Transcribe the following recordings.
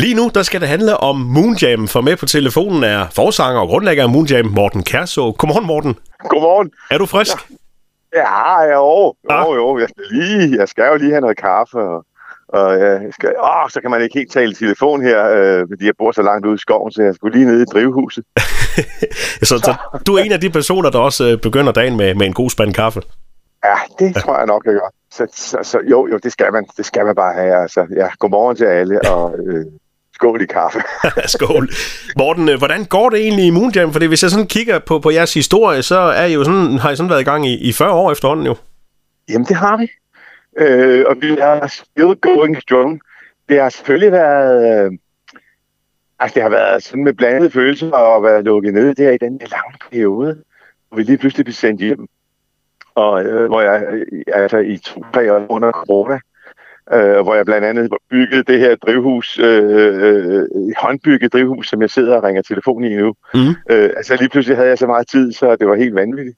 Lige nu, der skal det handle om Moonjam, for med på telefonen er forsanger og grundlægger af Moonjam, Morten Kærså. Godmorgen, Morten. Godmorgen. Er du frisk? Ja, ja, jo, Ah. jo, jo. Jeg skal, lige, jeg skal jo lige have noget kaffe, og, og jeg skal, åh, så kan man ikke helt tale i telefon her, øh, fordi jeg bor så langt ude i skoven, så jeg skulle lige ned i drivhuset. så, så du er en af de personer, der også øh, begynder dagen med, med en god spand kaffe. Ja, det tror jeg nok, jeg gør. Så, så, så jo, jo, det skal man. Det skal man bare have. Altså, ja, godmorgen til alle, og øh, skål i kaffe. Skål. Morten, øh, hvordan går det egentlig i Moonjam? Fordi hvis jeg sådan kigger på, på jeres historie, så er I jo sådan, har I sådan været i gang i, i 40 år efterhånden jo. Jamen, det har vi. Øh, og vi er still going strong. Det har selvfølgelig været... Øh, altså, det har været sådan med blandede følelser at være lukket ned der i den lange periode, hvor vi lige pludselig blev sendt hjem. Og øh, hvor jeg øh, altså i to-tre år under corona, øh, hvor jeg blandt andet byggede det her drivhus, øh, øh, håndbygget drivhus, som jeg sidder og ringer telefon i nu. Mhm. Øh, altså lige pludselig havde jeg så meget tid, så det var helt vanvittigt.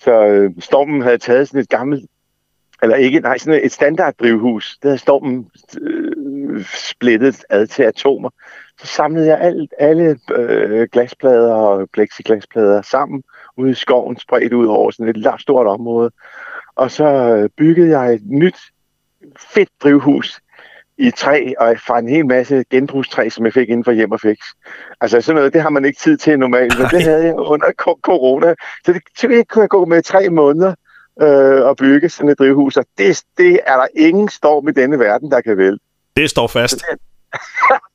Så øh, stormen havde taget sådan et gammelt, eller ikke, nej, sådan et standarddrivhus. Det havde stormen øh, splittet ad til atomer. Så samlede jeg alt, alle øh, glasplader og plexiglasplader sammen ude i skoven, spredt ud over sådan et stort område. Og så øh, byggede jeg et nyt, fedt drivhus i træ, og fra en hel masse genbrugstræ, som jeg fik inden for hjem og fix. Altså sådan noget, det har man ikke tid til normalt, men det havde jeg under corona. Så det, så det kunne jeg gå med tre måneder øh, og bygge sådan et drivhus, og det, det er der ingen storm i denne verden, der kan vælge. Det står fast.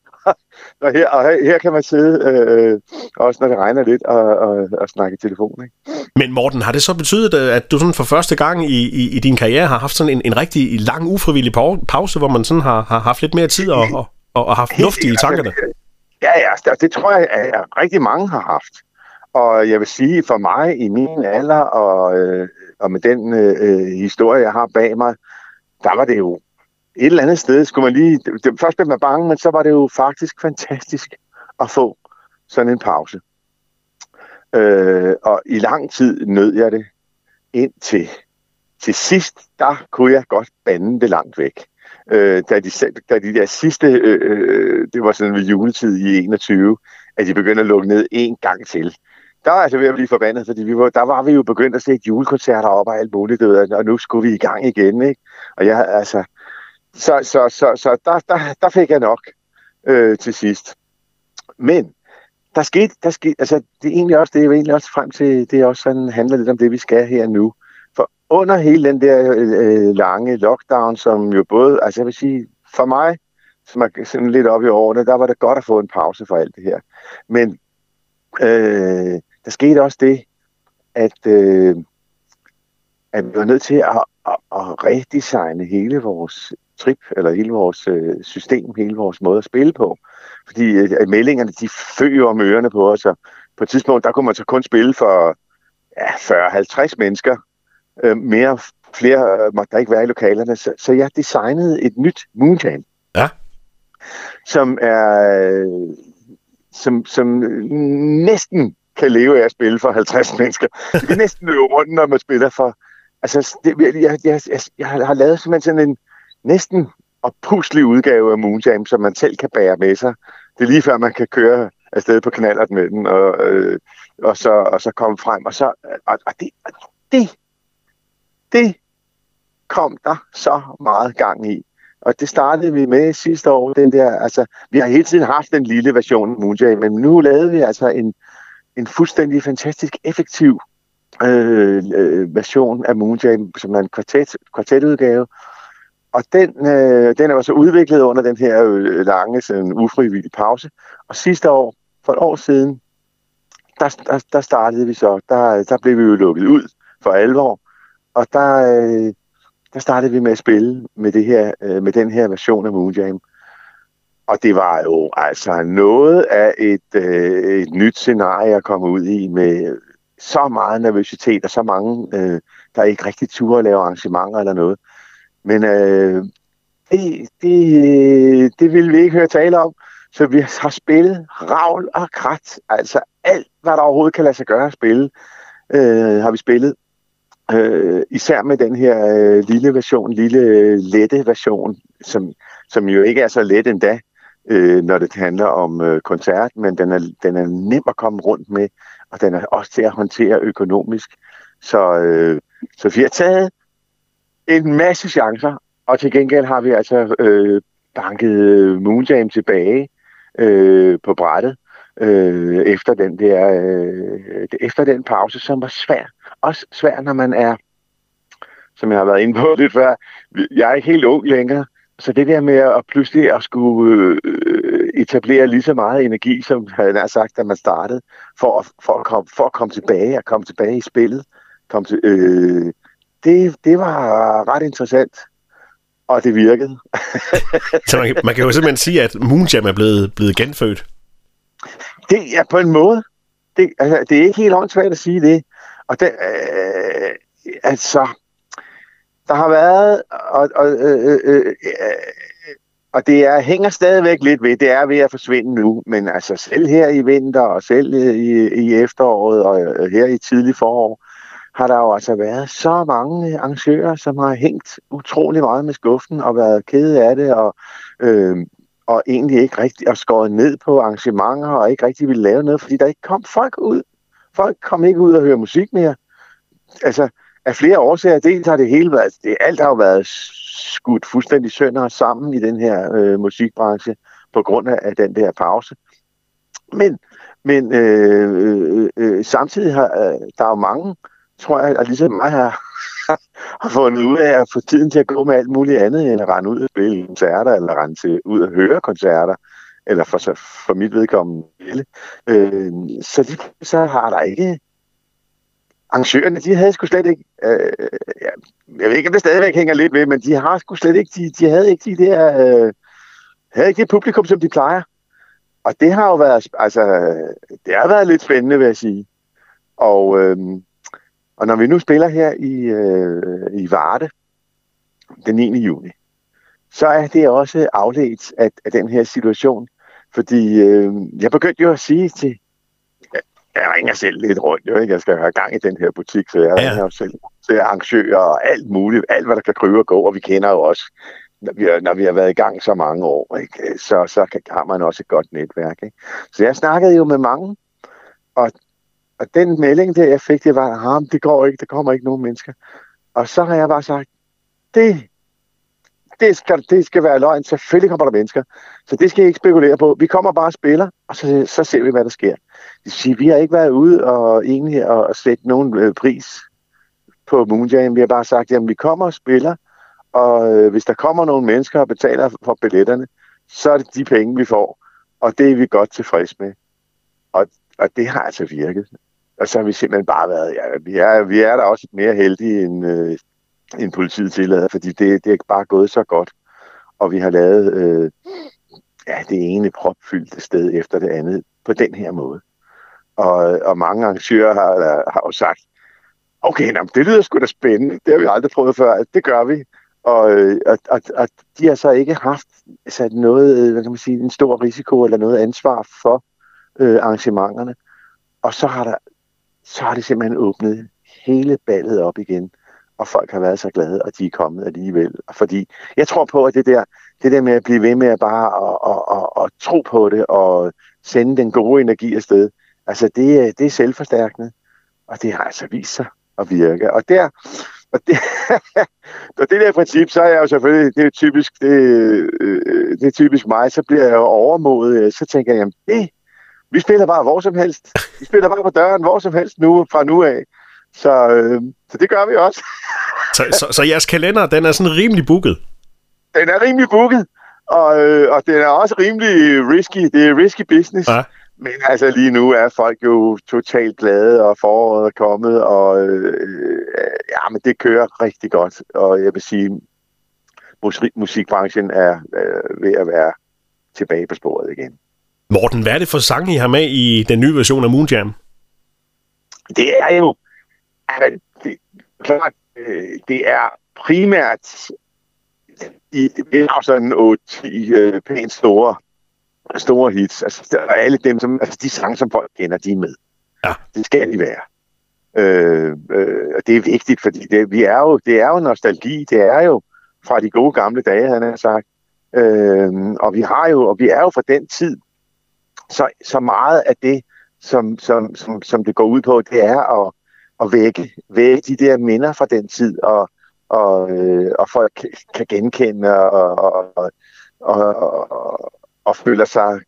Og her, og her, kan man sidde, øh, også når det regner lidt, og, og, og snakke i telefon. Ikke? Men Morten, har det så betydet, øh, at du sådan for første gang i, i, i din karriere har haft sådan en, en rigtig lang, ufrivillig pau- pause, hvor man sådan har, har haft lidt mere tid og, og, og, og haft luft i tankerne? Ja, ja, det, det tror jeg, at at rigtig mange har haft. Og jeg vil sige, for mig i min alder, og, øh, og med den øh, historie, jeg har bag mig, der var det jo et eller andet sted, skulle man lige... Det, først blev man bange, men så var det jo faktisk fantastisk at få sådan en pause. Øh, og i lang tid nød jeg det indtil til sidst, der kunne jeg godt bande det langt væk. Øh, da, de, da de der sidste, øh, øh, det var sådan ved juletid i 21, at de begyndte at lukke ned en gang til. Der var altså ved at blive forbandet, fordi vi var, der var vi jo begyndt at se julekoncerter op og alt muligt, og nu skulle vi i gang igen, ikke? Og jeg, altså, så, så, så, så der, der, der fik jeg nok øh, til sidst. Men der skete, der skete, altså det er egentlig også det, er egentlig også frem til, det er også sådan, handler lidt om det, vi skal her nu. For under hele den der øh, lange lockdown, som jo både, altså jeg vil sige, for mig, som er sådan lidt op i årene, der var det godt at få en pause for alt det her. Men øh, der skete også det, at, øh, at vi var nødt til at, at, at redesigne hele vores trip, eller hele vores øh, system, hele vores måde at spille på. Fordi øh, meldingerne, de føger om ørerne på os, og på et tidspunkt, der kunne man så kun spille for ja, 40-50 mennesker. Øh, mere, flere øh, måtte der ikke være i lokalerne. Så, så jeg designede et nyt Moonjam. Ja. Som er... øh, Som, som næsten kan leve af at spille for 50 mennesker. Det kan næsten løbe rundt, når man spiller for... Altså, det, jeg, jeg, jeg, jeg har lavet simpelthen sådan en næsten oppuslig udgave af Moonjam, som man selv kan bære med sig. Det er lige før, man kan køre afsted på knallert med den, og, øh, og, så, og så komme frem. Og, så, og, og det, og det, det kom der så meget gang i. Og det startede vi med sidste år. Den der, altså, vi har hele tiden haft den lille version af Moonjam, men nu lavede vi altså en, en fuldstændig fantastisk effektiv øh, øh, version af Moonjam, som er en kvartet, kvartetudgave. Og den, øh, den er jo så udviklet under den her øh, lange, sådan ufrivillige pause. Og sidste år, for et år siden, der, der, der startede vi så, der, der blev vi jo lukket ud for alvor. Og der, øh, der startede vi med at spille med, det her, øh, med den her version af Moonjam. Og det var jo altså noget af et, øh, et nyt scenarie at komme ud i med så meget nervøsitet og så mange, øh, der ikke rigtig turde at lave arrangementer eller noget. Men øh, det, det, det ville vi ikke høre tale om. Så vi har spillet ravl og krat. Altså alt, hvad der overhovedet kan lade sig gøre at spille, øh, har vi spillet. Øh, især med den her øh, lille version, lille øh, lette version, som, som jo ikke er så let endda. øh, når det handler om øh, koncert, men den er, den er nem at komme rundt med, og den er også til at håndtere økonomisk. Så, øh, så vi har taget en masse chancer, og til gengæld har vi altså øh, banket øh, Moonjam tilbage øh, på brættet øh, efter den der øh, efter den pause, som var svær. Også svær, når man er, som jeg har været inde på lidt før, jeg er ikke helt ung længere, så det der med at pludselig at skulle øh, etablere lige så meget energi, som havde har sagt, da man startede, for at, for at, komme, for at komme tilbage og komme tilbage i spillet, komme til, øh, det, det var ret interessant og det virkede. så man, man kan jo simpelthen sige, at Moonjam er blevet, blevet genfødt? Det er på en måde. Det, altså, det er ikke helt åndssvagt at sige det. Og det, øh, altså, der har været, og, og, øh, øh, øh, og det er, hænger stadigvæk lidt ved, det er ved at forsvinde nu, men altså selv her i vinter, og selv i, i efteråret, og her i tidlig forår, har der jo altså været så mange arrangører, som har hængt utrolig meget med skuffen og været kede af det, og, øh, og egentlig ikke rigtig og skåret ned på arrangementer, og ikke rigtig ville lave noget, fordi der ikke kom folk ud. Folk kom ikke ud og høre musik mere. Altså, af flere årsager, dels har det hele været, altså, det, alt har jo været skudt fuldstændig sønder sammen i den her øh, musikbranche, på grund af, af den der pause. Men, men øh, øh, øh, øh samtidig har øh, der er jo mange tror jeg, at ligesom mig har, har fundet ud af at få tiden til at gå med alt muligt andet, end at rende ud og spille koncerter, eller rende til, ud og høre koncerter, eller for, for mit vedkommende. Øh, så, lige, så har der ikke... Arrangørerne, de havde sgu slet ikke... Øh, ja, jeg ved ikke, om det stadigvæk hænger lidt ved, men de har sgu slet ikke... De, de havde ikke de der... Øh, havde ikke det publikum, som de plejer. Og det har jo været... Altså, det har været lidt spændende, vil jeg sige. Og... Øh, og når vi nu spiller her i, øh, i Varde den 9. juni, så er det også afledt af, af den her situation. Fordi øh, jeg begyndte jo at sige til, jeg, jeg ringer selv lidt rundt, jo, ikke? jeg skal have gang i den her butik, så jeg ja. ringer jo selv til arrangører og alt muligt, alt hvad der kan krybe og gå, og vi kender jo også, når vi, har, når vi har været i gang så mange år, ikke? Så, så kan, har man også et godt netværk. Ikke? Så jeg snakkede jo med mange, og og den melding, der jeg fik, det var, ham, det går ikke, der kommer ikke nogen mennesker. Og så har jeg bare sagt, det, det, skal, det skal være løgn. Selvfølgelig kommer der mennesker. Så det skal jeg ikke spekulere på. Vi kommer bare og spiller, og så, så ser vi, hvad der sker. Det vil sige, vi har ikke været ude og egentlig at, at sætte nogen øh, pris på Moonjam. Vi har bare sagt, at vi kommer og spiller, og øh, hvis der kommer nogle mennesker og betaler for billetterne, så er det de penge, vi får. Og det er vi godt tilfreds med. Og, og det har altså virket. Og så har vi simpelthen bare været, ja, vi er, vi er da også mere heldige end, øh, end politiet tillader, fordi det, det er bare gået så godt. Og vi har lavet øh, ja, det ene propfyldte sted efter det andet på den her måde. Og, og mange arrangører har, har jo sagt, okay, nå, det lyder sgu da spændende, det har vi aldrig prøvet før, det gør vi. Og, øh, og, og, og de har så ikke haft sat noget, øh, hvad kan man sige, en stor risiko eller noget ansvar for øh, arrangementerne. Og så har der så har det simpelthen åbnet hele ballet op igen, og folk har været så glade, og de er kommet alligevel. Fordi jeg tror på, at det der, det der med at blive ved med at bare at, at, at, og tro på det, og sende den gode energi afsted, altså det, det er selvforstærkende, og det har altså vist sig at virke. Og der, og det, og det der princip, så er jeg jo selvfølgelig, det er typisk, det, øh, øh, det er typisk mig, så bliver jeg jo overmodet, øh, så tænker jeg, jamen det, vi spiller bare hvor som helst. Vi spiller bare på døren hvor som helst nu, fra nu af. Så, øh, så det gør vi også. så, så, så jeres kalender, den er sådan rimelig booket? Den er rimelig booket, og, øh, og den er også rimelig risky. Det er risky business. Ja. Men altså lige nu er folk jo totalt glade, og foråret er kommet, og øh, ja, men det kører rigtig godt. Og jeg vil sige, musik, musikbranchen er øh, ved at være tilbage på sporet igen. Morten, hvad er det for sange, I har med i den nye version af Moonjam? Det er jo... Det, klart, øh, det er primært i det er sådan 8-10 øh, pænt store, store hits. Altså, alle dem, som, altså de sange, som folk kender, de er med. Ja. Det skal de være. Øh, øh, og det er vigtigt, fordi det, vi er jo, det er jo nostalgi. Det er jo fra de gode gamle dage, han har sagt. Øh, og vi har jo, og vi er jo fra den tid, så, så meget af det, som, som, som, som det går ud på, det er at, at vække, vække de der minder fra den tid, og, og, øh, og folk kan genkende og, og, og, og, og, og føler sig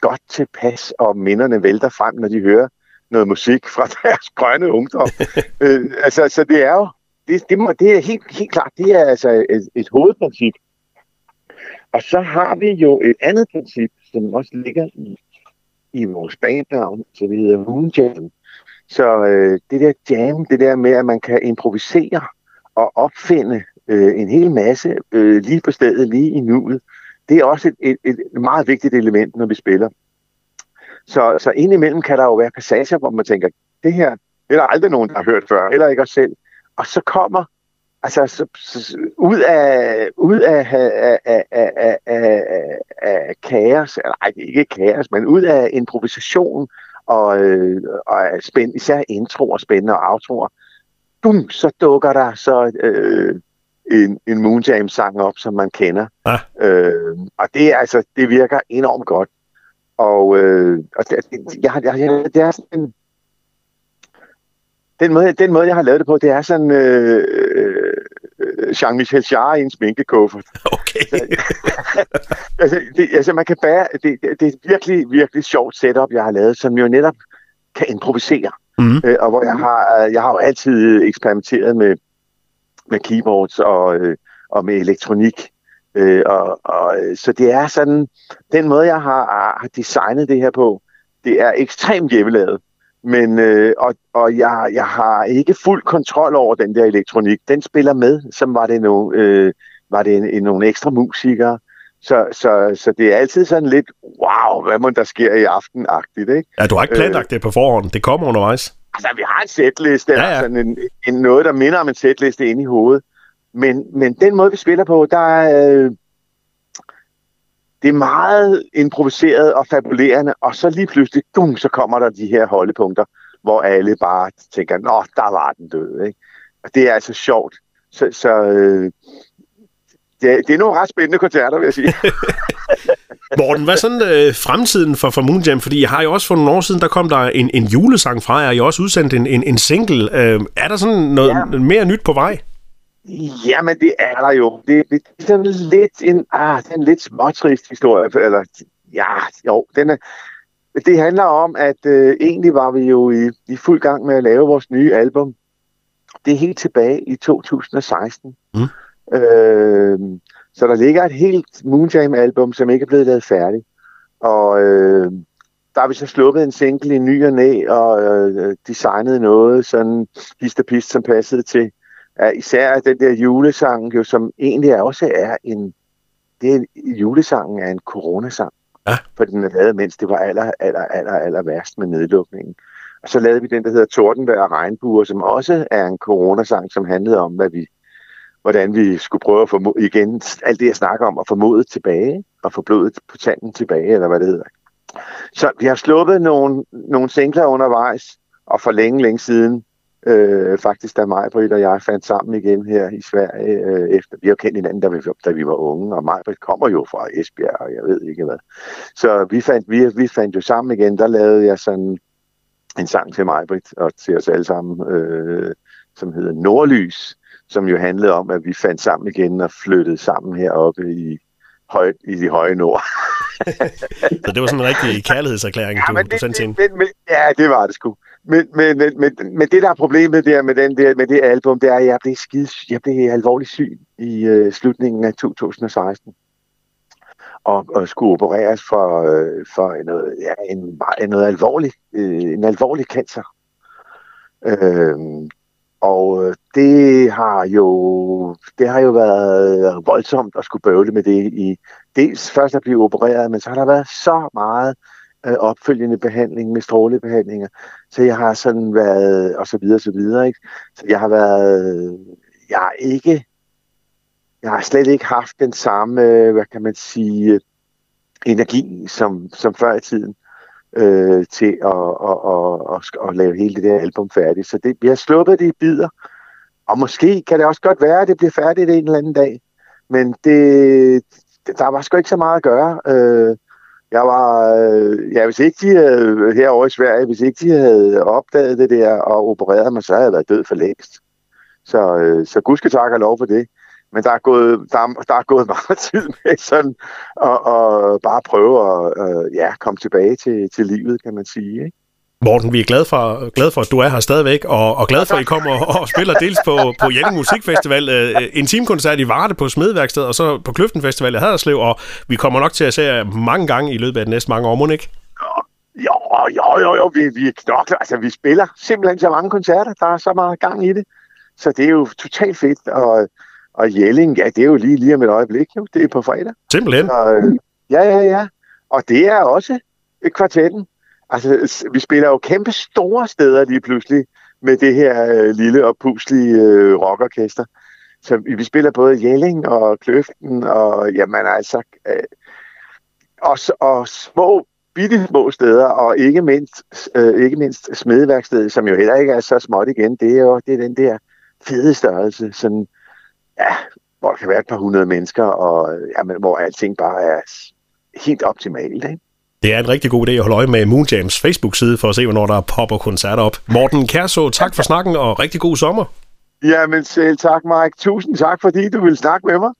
godt tilpas, og minderne vælter frem, når de hører noget musik fra deres grønne ungdom. øh, altså, så det er jo, det, det, må, det er helt, helt klart, det er altså et, et hovedprincip. Og så har vi jo et andet princip, som også ligger i, i vores bandnavn, så det hedder Moon Jam. Så øh, det der jam, det der med, at man kan improvisere og opfinde øh, en hel masse øh, lige på stedet, lige i nuet, det er også et, et, et meget vigtigt element, når vi spiller. Så, så indimellem kan der jo være passager, hvor man tænker, det her det er der aldrig nogen, der har hørt før, eller ikke os selv. Og så kommer, altså så, så, ud af, ud af, af, af, af, af, af, kaos, eller ej, ikke kaos, men ud af improvisation og, øh, og spænd, især intro og spændende og outroer, bum, så dukker der så øh, en, en Moonjam-sang op, som man kender. Ah. Øh, og det, altså, det virker enormt godt. Og, øh, og det, jeg, jeg, jeg, det er sådan en, den måde, den måde, jeg har lavet det på, det er sådan øh, Jean-Michel Jarre i en sminkekuffert. Okay. altså, det, altså, man kan bære, det, det, det er et virkelig, virkelig sjovt setup, jeg har lavet, som jo netop kan improvisere. Mm. Øh, og hvor jeg har, jeg har jo altid eksperimenteret med, med keyboards og, øh, og med elektronik. Øh, og, og, så det er sådan, den måde, jeg har, har designet det her på, det er ekstremt hjemmelavet. Men, øh, og, og jeg, jeg har ikke fuld kontrol over den der elektronik. Den spiller med, som var det, nogle, øh, var det en, en, nogle ekstra musikere. Så, så, så det er altid sådan lidt, wow, hvad må der sker i aften-agtigt, ikke? Ja, du har ikke planlagt øh, det på forhånd. Det kommer undervejs. Altså, vi har en setliste, ja, ja. sådan en, en, noget, der minder om en setliste inde i hovedet. Men, men den måde, vi spiller på, der er... Øh, det er meget improviseret og fabulerende, og så lige pludselig, gum, så kommer der de her holdepunkter, hvor alle bare tænker, nå, der var den død. Ikke? Og det er altså sjovt. Så, så øh, det, det er nogle ret spændende koncerter, vil jeg sige. Morten, hvad er sådan øh, fremtiden for, for Moon Jam? Fordi jeg har jo også for nogle år siden, der kom der en, en julesang fra jer, og jeg har også udsendt en, en, en single. Øh, er der sådan noget ja. mere nyt på vej? Jamen, det er der jo. Det, det, det er sådan lidt en, ah, det er en lidt småtrist historie. Eller, ja, jo, den er, det handler om, at øh, egentlig var vi jo i, i fuld gang med at lave vores nye album. Det er helt tilbage i 2016. Mm. Øh, så der ligger et helt Moonjam-album, som ikke er blevet lavet færdigt. Og øh, der har vi så sluppet en single i ny og næ, og øh, designet noget sådan hist og pist, som passede til er især den der julesang, jo, som egentlig også er en, det er, julesangen er en coronasang. Ja. For den er lavet, mens det var aller, aller, aller, aller værst med nedlukningen. Og så lavede vi den, der hedder Tordenvejr og Regnbuer, som også er en coronasang, som handlede om, hvad vi, hvordan vi skulle prøve at få igen alt det, jeg snakker om, at få modet tilbage, og få blodet på tanden tilbage, eller hvad det hedder. Så vi har sluppet nogle, nogle singler undervejs, og for længe, længe siden Øh, faktisk da Majbrit og jeg fandt sammen igen her i Sverige, øh, efter vi har kendt hinanden, da vi, da vi var unge, og Majbrit kommer jo fra Esbjerg, og jeg ved ikke hvad. Så vi fandt, vi, vi fandt jo sammen igen, der lavede jeg sådan en sang til Majbrit og til os alle sammen, øh, som hedder Nordlys, som jo handlede om, at vi fandt sammen igen og flyttede sammen heroppe i, høj, i de høje nord. så det var sådan en rigtig kærlighedserklæring, ja, du, du sendte til men, men, Ja, det var det sgu. Men, men, men, men, men det, der er problemet der med, den der, med det album, det er, at jeg blev, skide, jeg blev alvorligt syg i øh, slutningen af 2016. Og, og skulle opereres for, øh, for noget, ja, en, en, noget alvorlig, øh, en alvorlig cancer. Øhm, øh, og det har jo det har jo været voldsomt at skulle bøvle med det i dels først at blive opereret, men så har der været så meget øh, opfølgende behandling med strålebehandlinger. Så jeg har sådan været, og så videre, så videre. Ikke? Så jeg har været, jeg har ikke, jeg har slet ikke haft den samme, øh, hvad kan man sige, energi som, som før i tiden øh, til at, at, at, at, at lave hele det der album færdigt. Så det, vi har sluppet det i bidder, og måske kan det også godt være, at det bliver færdigt en eller anden dag. Men det, der var sgu ikke så meget at gøre. Øh, jeg var, øh, ja, hvis ikke de øh, herovre i Sverige, hvis ikke de havde opdaget det der og opereret mig, så havde jeg været død for længst. Så, øh, så gud skal takke lov for det. Men der er gået, der, er, der er gået meget tid med sådan at, og bare prøve at øh, ja, komme tilbage til, til livet, kan man sige. Ikke? Morten, vi er glade for, glade for, at du er her stadigvæk, og, og glade for, at I kommer og, og spiller dels på, på Jelling Musikfestival, øh, en teamkoncert i Varde på Smedværksted, og så på Kløften Festival i Haderslev, og vi kommer nok til at se mange gange i løbet af de næste mange år, må ikke? Jo, jo, jo, jo, vi, vi knokler, altså vi spiller simpelthen så mange koncerter, der er så meget gang i det, så det er jo totalt fedt, og, og Jelling, ja, det er jo lige, lige om et øjeblik, jo, det er på fredag. Simpelthen? Så, ja, ja, ja, og det er også kvartetten, Altså, vi spiller jo kæmpe store steder lige pludselig med det her øh, lille og puslige øh, rockorkester. Så vi spiller både Jelling og Kløften og jamen altså øh, og, og små bitte små steder, og ikke mindst, øh, ikke mindst smedeværkstedet, som jo heller ikke er så småt igen, det er jo det er den der fede størrelse, sådan, ja, hvor der kan være et par hundrede mennesker, og jamen, hvor alting bare er helt optimalt. Ikke? Det er en rigtig god idé at holde øje med Moonjams Facebook-side for at se, hvornår der popper koncerter op. Morten Kærså, tak for snakken og rigtig god sommer. Jamen selv tak, Mike. Tusind tak, fordi du vil snakke med mig.